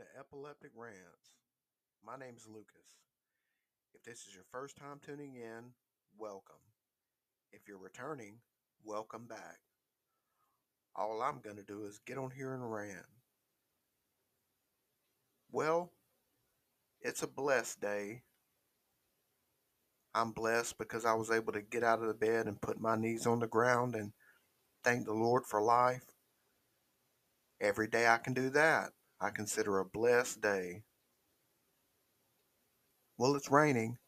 to Epileptic Rants. My name is Lucas. If this is your first time tuning in, welcome. If you're returning, welcome back. All I'm going to do is get on here and rant. Well, it's a blessed day. I'm blessed because I was able to get out of the bed and put my knees on the ground and thank the Lord for life. Every day I can do that. I consider a blessed day. Well, it's raining.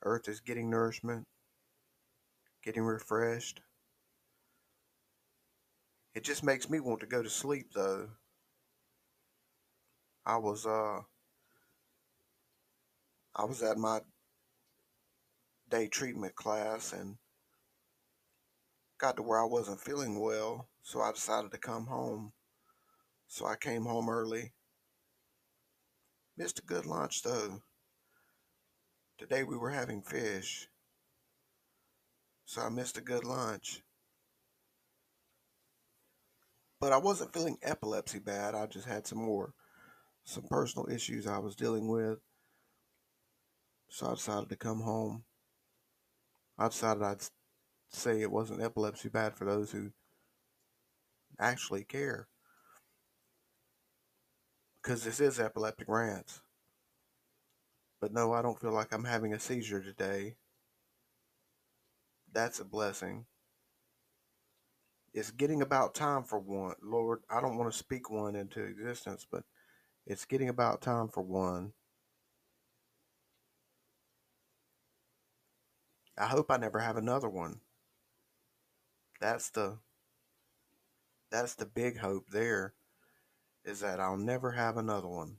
The earth is getting nourishment, getting refreshed. It just makes me want to go to sleep though. I was uh I was at my day treatment class and got to where I wasn't feeling well, so I decided to come home. So I came home early. Missed a good lunch though. Today we were having fish. So I missed a good lunch. But I wasn't feeling epilepsy bad. I just had some more some personal issues I was dealing with. So I decided to come home. I decided I'd say it wasn't epilepsy bad for those who actually care because this is epileptic rants. But no, I don't feel like I'm having a seizure today. That's a blessing. It's getting about time for one. Lord, I don't want to speak one into existence, but it's getting about time for one. I hope I never have another one. That's the that's the big hope there is that I'll never have another one.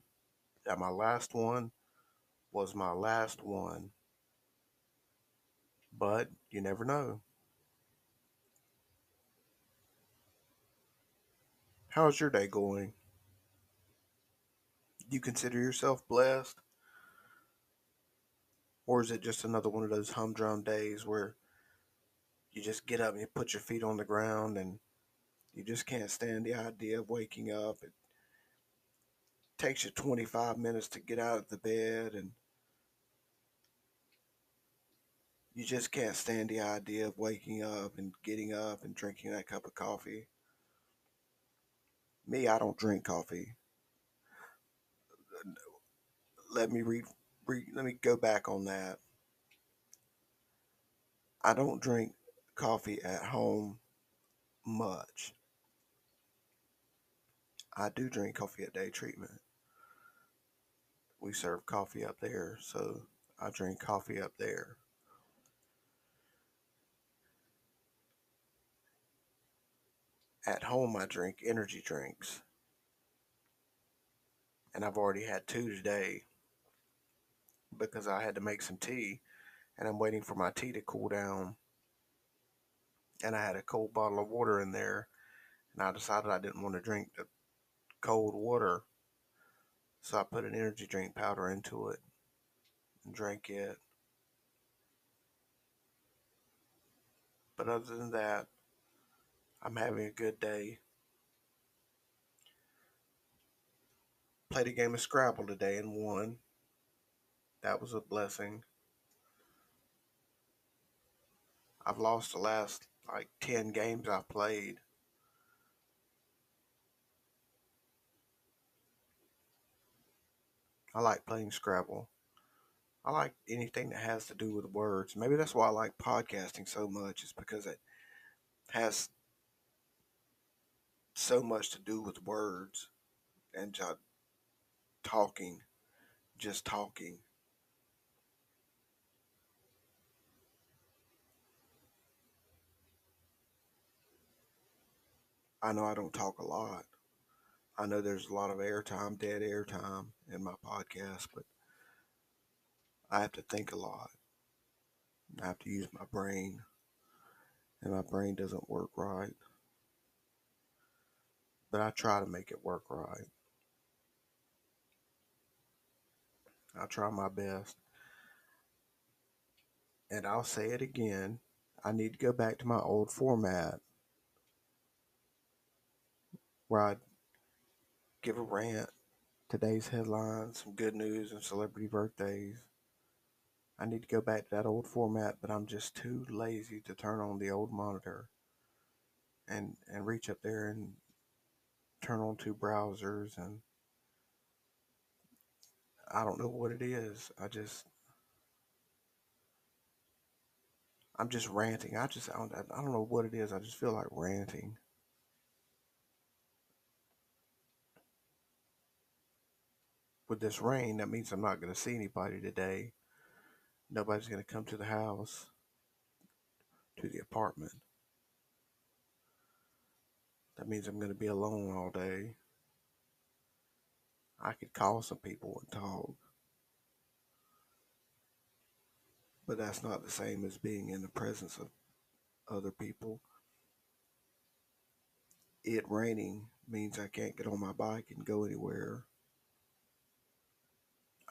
That my last one was my last one. But you never know. How's your day going? Do you consider yourself blessed? Or is it just another one of those humdrum days where you just get up and you put your feet on the ground and you just can't stand the idea of waking up? It takes you 25 minutes to get out of the bed and you just can't stand the idea of waking up and getting up and drinking that cup of coffee. Me, I don't drink coffee. Let me read let me go back on that. I don't drink coffee at home much. I do drink coffee at day treatment we serve coffee up there, so I drink coffee up there. At home, I drink energy drinks. And I've already had two today because I had to make some tea and I'm waiting for my tea to cool down. And I had a cold bottle of water in there and I decided I didn't want to drink the cold water so I put an energy drink powder into it and drank it. But other than that, I'm having a good day. Played a game of Scrabble today and won. That was a blessing. I've lost the last like 10 games I've played. I like playing Scrabble. I like anything that has to do with words. Maybe that's why I like podcasting so much, is because it has so much to do with words and just talking, just talking. I know I don't talk a lot. I know there's a lot of airtime, dead airtime in my podcast, but I have to think a lot. I have to use my brain, and my brain doesn't work right. But I try to make it work right. I try my best. And I'll say it again I need to go back to my old format where I give a rant. Today's headlines, some good news, and celebrity birthdays. I need to go back to that old format, but I'm just too lazy to turn on the old monitor and and reach up there and turn on two browsers and I don't know what it is. I just I'm just ranting. I just I don't, I don't know what it is. I just feel like ranting. With this rain, that means I'm not going to see anybody today. Nobody's going to come to the house, to the apartment. That means I'm going to be alone all day. I could call some people and talk. But that's not the same as being in the presence of other people. It raining means I can't get on my bike and go anywhere.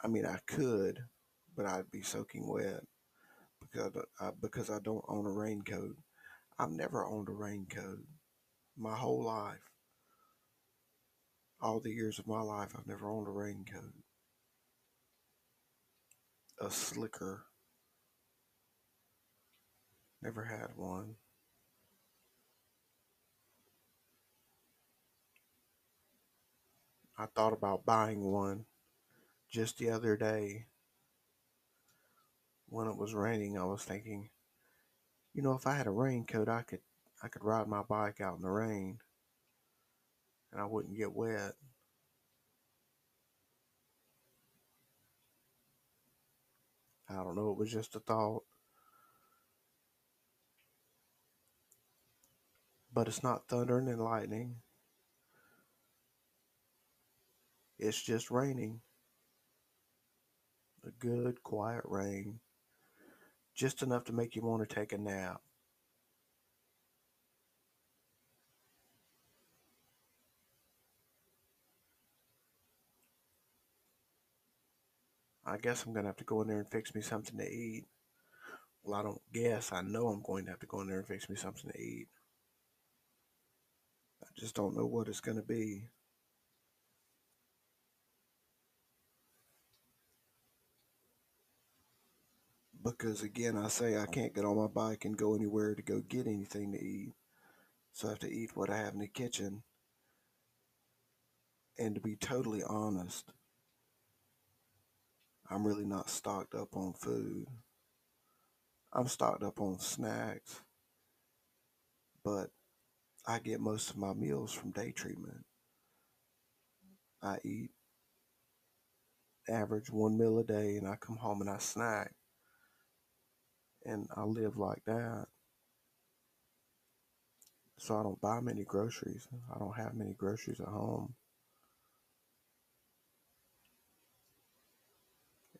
I mean, I could, but I'd be soaking wet because I, because I don't own a raincoat. I've never owned a raincoat my whole life. All the years of my life, I've never owned a raincoat. A slicker. Never had one. I thought about buying one just the other day when it was raining. I was thinking, you know, if I had a raincoat, I could I could ride my bike out in the rain and I wouldn't get wet. I don't know, it was just a thought. But it's not thundering and lightning. It's just raining. A good, quiet rain. Just enough to make you want to take a nap. I guess I'm going to have to go in there and fix me something to eat. Well, I don't guess. I know I'm going to have to go in there and fix me something to eat. I just don't know what it's going to be. Because again, I say I can't get on my bike and go anywhere to go get anything to eat. So I have to eat what I have in the kitchen. And to be totally honest, I'm really not stocked up on food. I'm stocked up on snacks, but I get most of my meals from day treatment. I eat average one meal a day and I come home and I snack. And I live like that. So I don't buy many groceries. I don't have many groceries at home.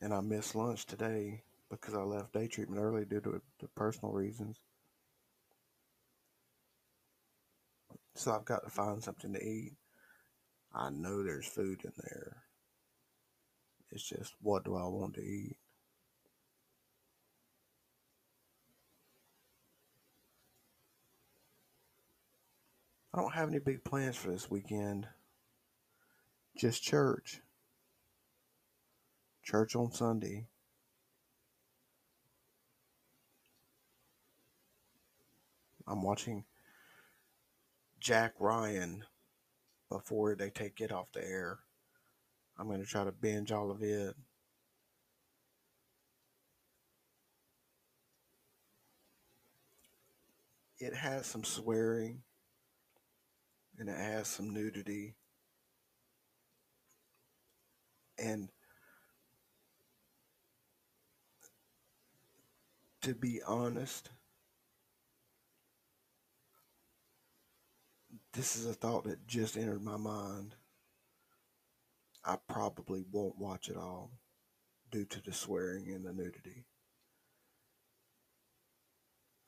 and I missed lunch today because I left day treatment early due to, to personal reasons. So I've got to find something to eat. I know there's food in there. It's just what do I want to eat? I don't have any big plans for this weekend. Just church church on Sunday. I'm watching Jack Ryan before they take it off the air. I'm going to try to binge all of it. It has some swearing and it has some nudity. And to be honest, this is a thought that just entered my mind. I probably won't watch it all due to the swearing and the nudity.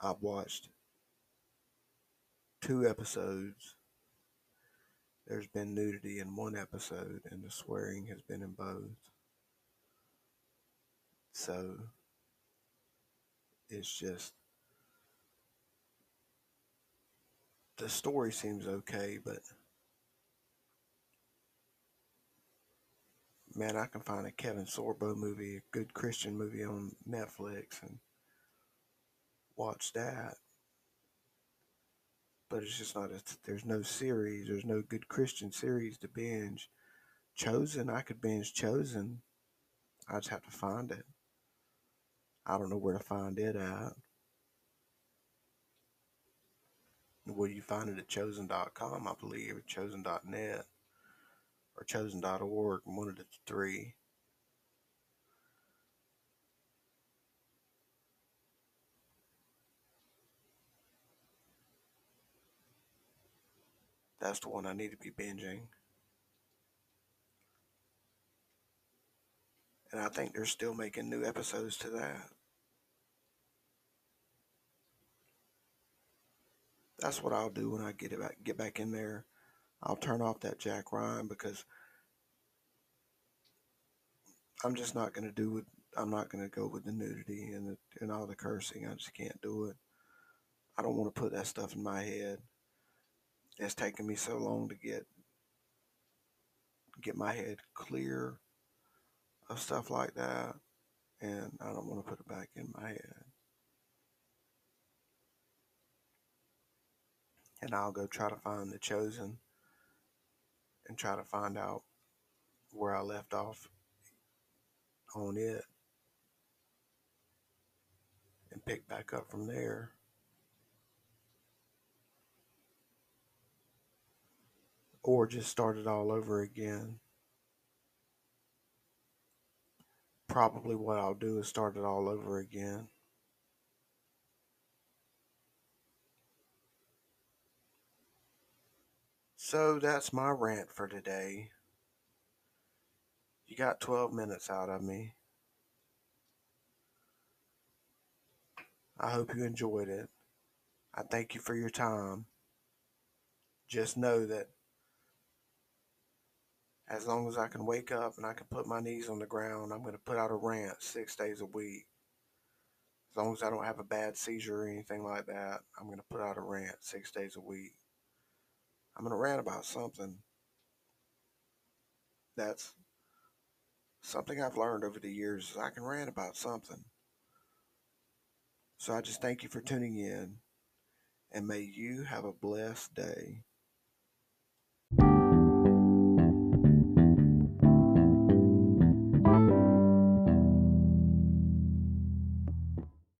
I've watched two episodes. There's been nudity in one episode, and the swearing has been in both. So it's just the story seems okay, but man, I can find a Kevin Sorbo movie, a good Christian movie on Netflix and watch that. But it's just not, a, there's no series, there's no good Christian series to binge. Chosen, I could binge Chosen. I just have to find it. I don't know where to find it at. Where you find it at chosen.com, I believe, or chosen.net or chosen.org, one of the three. That's the one I need to be binging. And I think they're still making new episodes to that. That's what I'll do when I get back, get back in there. I'll turn off that Jack Ryan because I'm just not going to do it. I'm not going to go with the nudity and the, and all the cursing. I just can't do it. I don't want to put that stuff in my head. It's taken me so long to get get my head clear of stuff like that, and I don't want to put it back in my head. And I'll go try to find the chosen and try to find out where I left off on it and pick back up from there. Or just start it all over again. Probably what I'll do is start it all over again. So that's my rant for today. You got 12 minutes out of me. I hope you enjoyed it. I thank you for your time. Just know that as long as I can wake up and I can put my knees on the ground, I'm going to put out a rant six days a week. As long as I don't have a bad seizure or anything like that, I'm going to put out a rant six days a week. I'm going to rant about something that's something I've learned over the years is I can rant about something. So I just thank you for tuning in and may you have a blessed day.